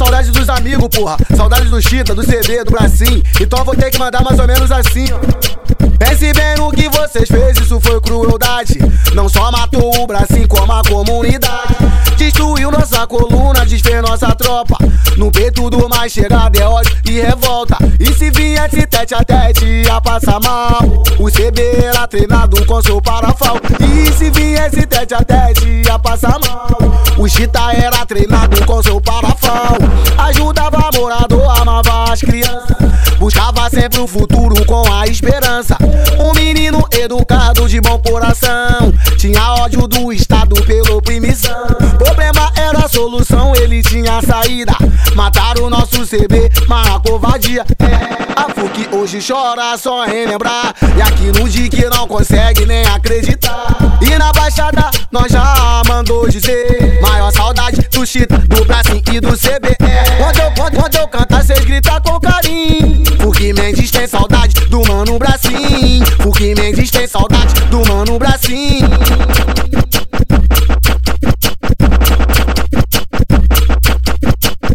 saudade dos amigos, porra. Saudade do Chita, do CD, do Bracinho. Então vou ter que mandar mais ou menos assim, ó. Pense bem no que vocês fez, isso foi crueldade. Não só matou o Bracinho, como a comunidade. Destruiu nossa coluna, desfez nossa tropa. No peito do mais chegado é ódio e revolta. E se viesse tete a tete, ia passar mal. O CB era treinado com seu parafal. E se viesse tete a tete, ia passar mal. O Chita era treinado com seu parafal. Ajudava morador, amava as crianças. Buscava sempre o futuro com a esperança. Um menino educado de bom coração. Tinha ódio do Estado pela oprimição. Problema era a solução, ele tinha saída. Mataram o nosso CB, mas a covardia é. A FUC hoje chora só em lembrar. E aqui no DIC não consegue nem acreditar. E na Baixada nós já mandou dizer. Maior saudade do Chita, do Brasil e do CB. Quando eu, quando, quando eu cantar, cês gritam com carinho. Porque Mendes tem saudade do mano Bracinho. Porque Mendes tem saudade do mano Bracinho.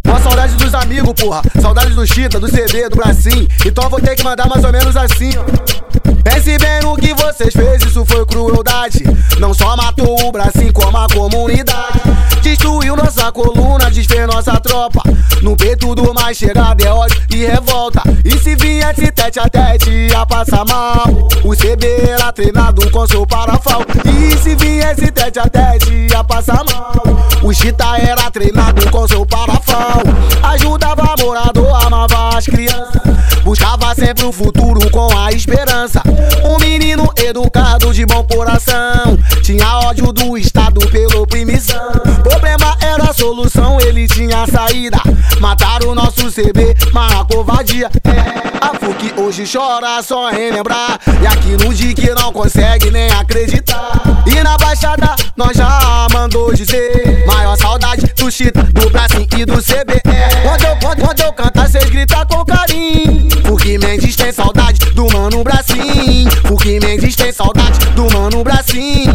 Uma saudade dos amigos, porra. Saudade do Chita, do CD, do Bracinho. Então vou ter que mandar mais ou menos assim, ó. Pense bem no que vocês fez, isso foi crueldade. Não só matou o Bracinho, como a comunidade. Destruiu nossa coluna, desfez nossa tropa. No peito do mais chegado é ódio e revolta. E se viesse tete a tete, ia passar mal. O CB era treinado com seu parafal. E se viesse tete a tete, ia passar mal. O Chita era treinado com seu parafal. Buscava sempre o futuro com a esperança. Um menino educado de bom coração. Tinha ódio do Estado pela oprimição. Problema era a solução, ele tinha saída. Mataram o nosso CB, mas a covardia é. A FUC hoje chora só em lembrar. E aqui no DIC não consegue nem acreditar. E na Baixada nós já mandou dizer. Maior saudade do Chita, do Brasil e do CB. Saudade do mano Bracinho.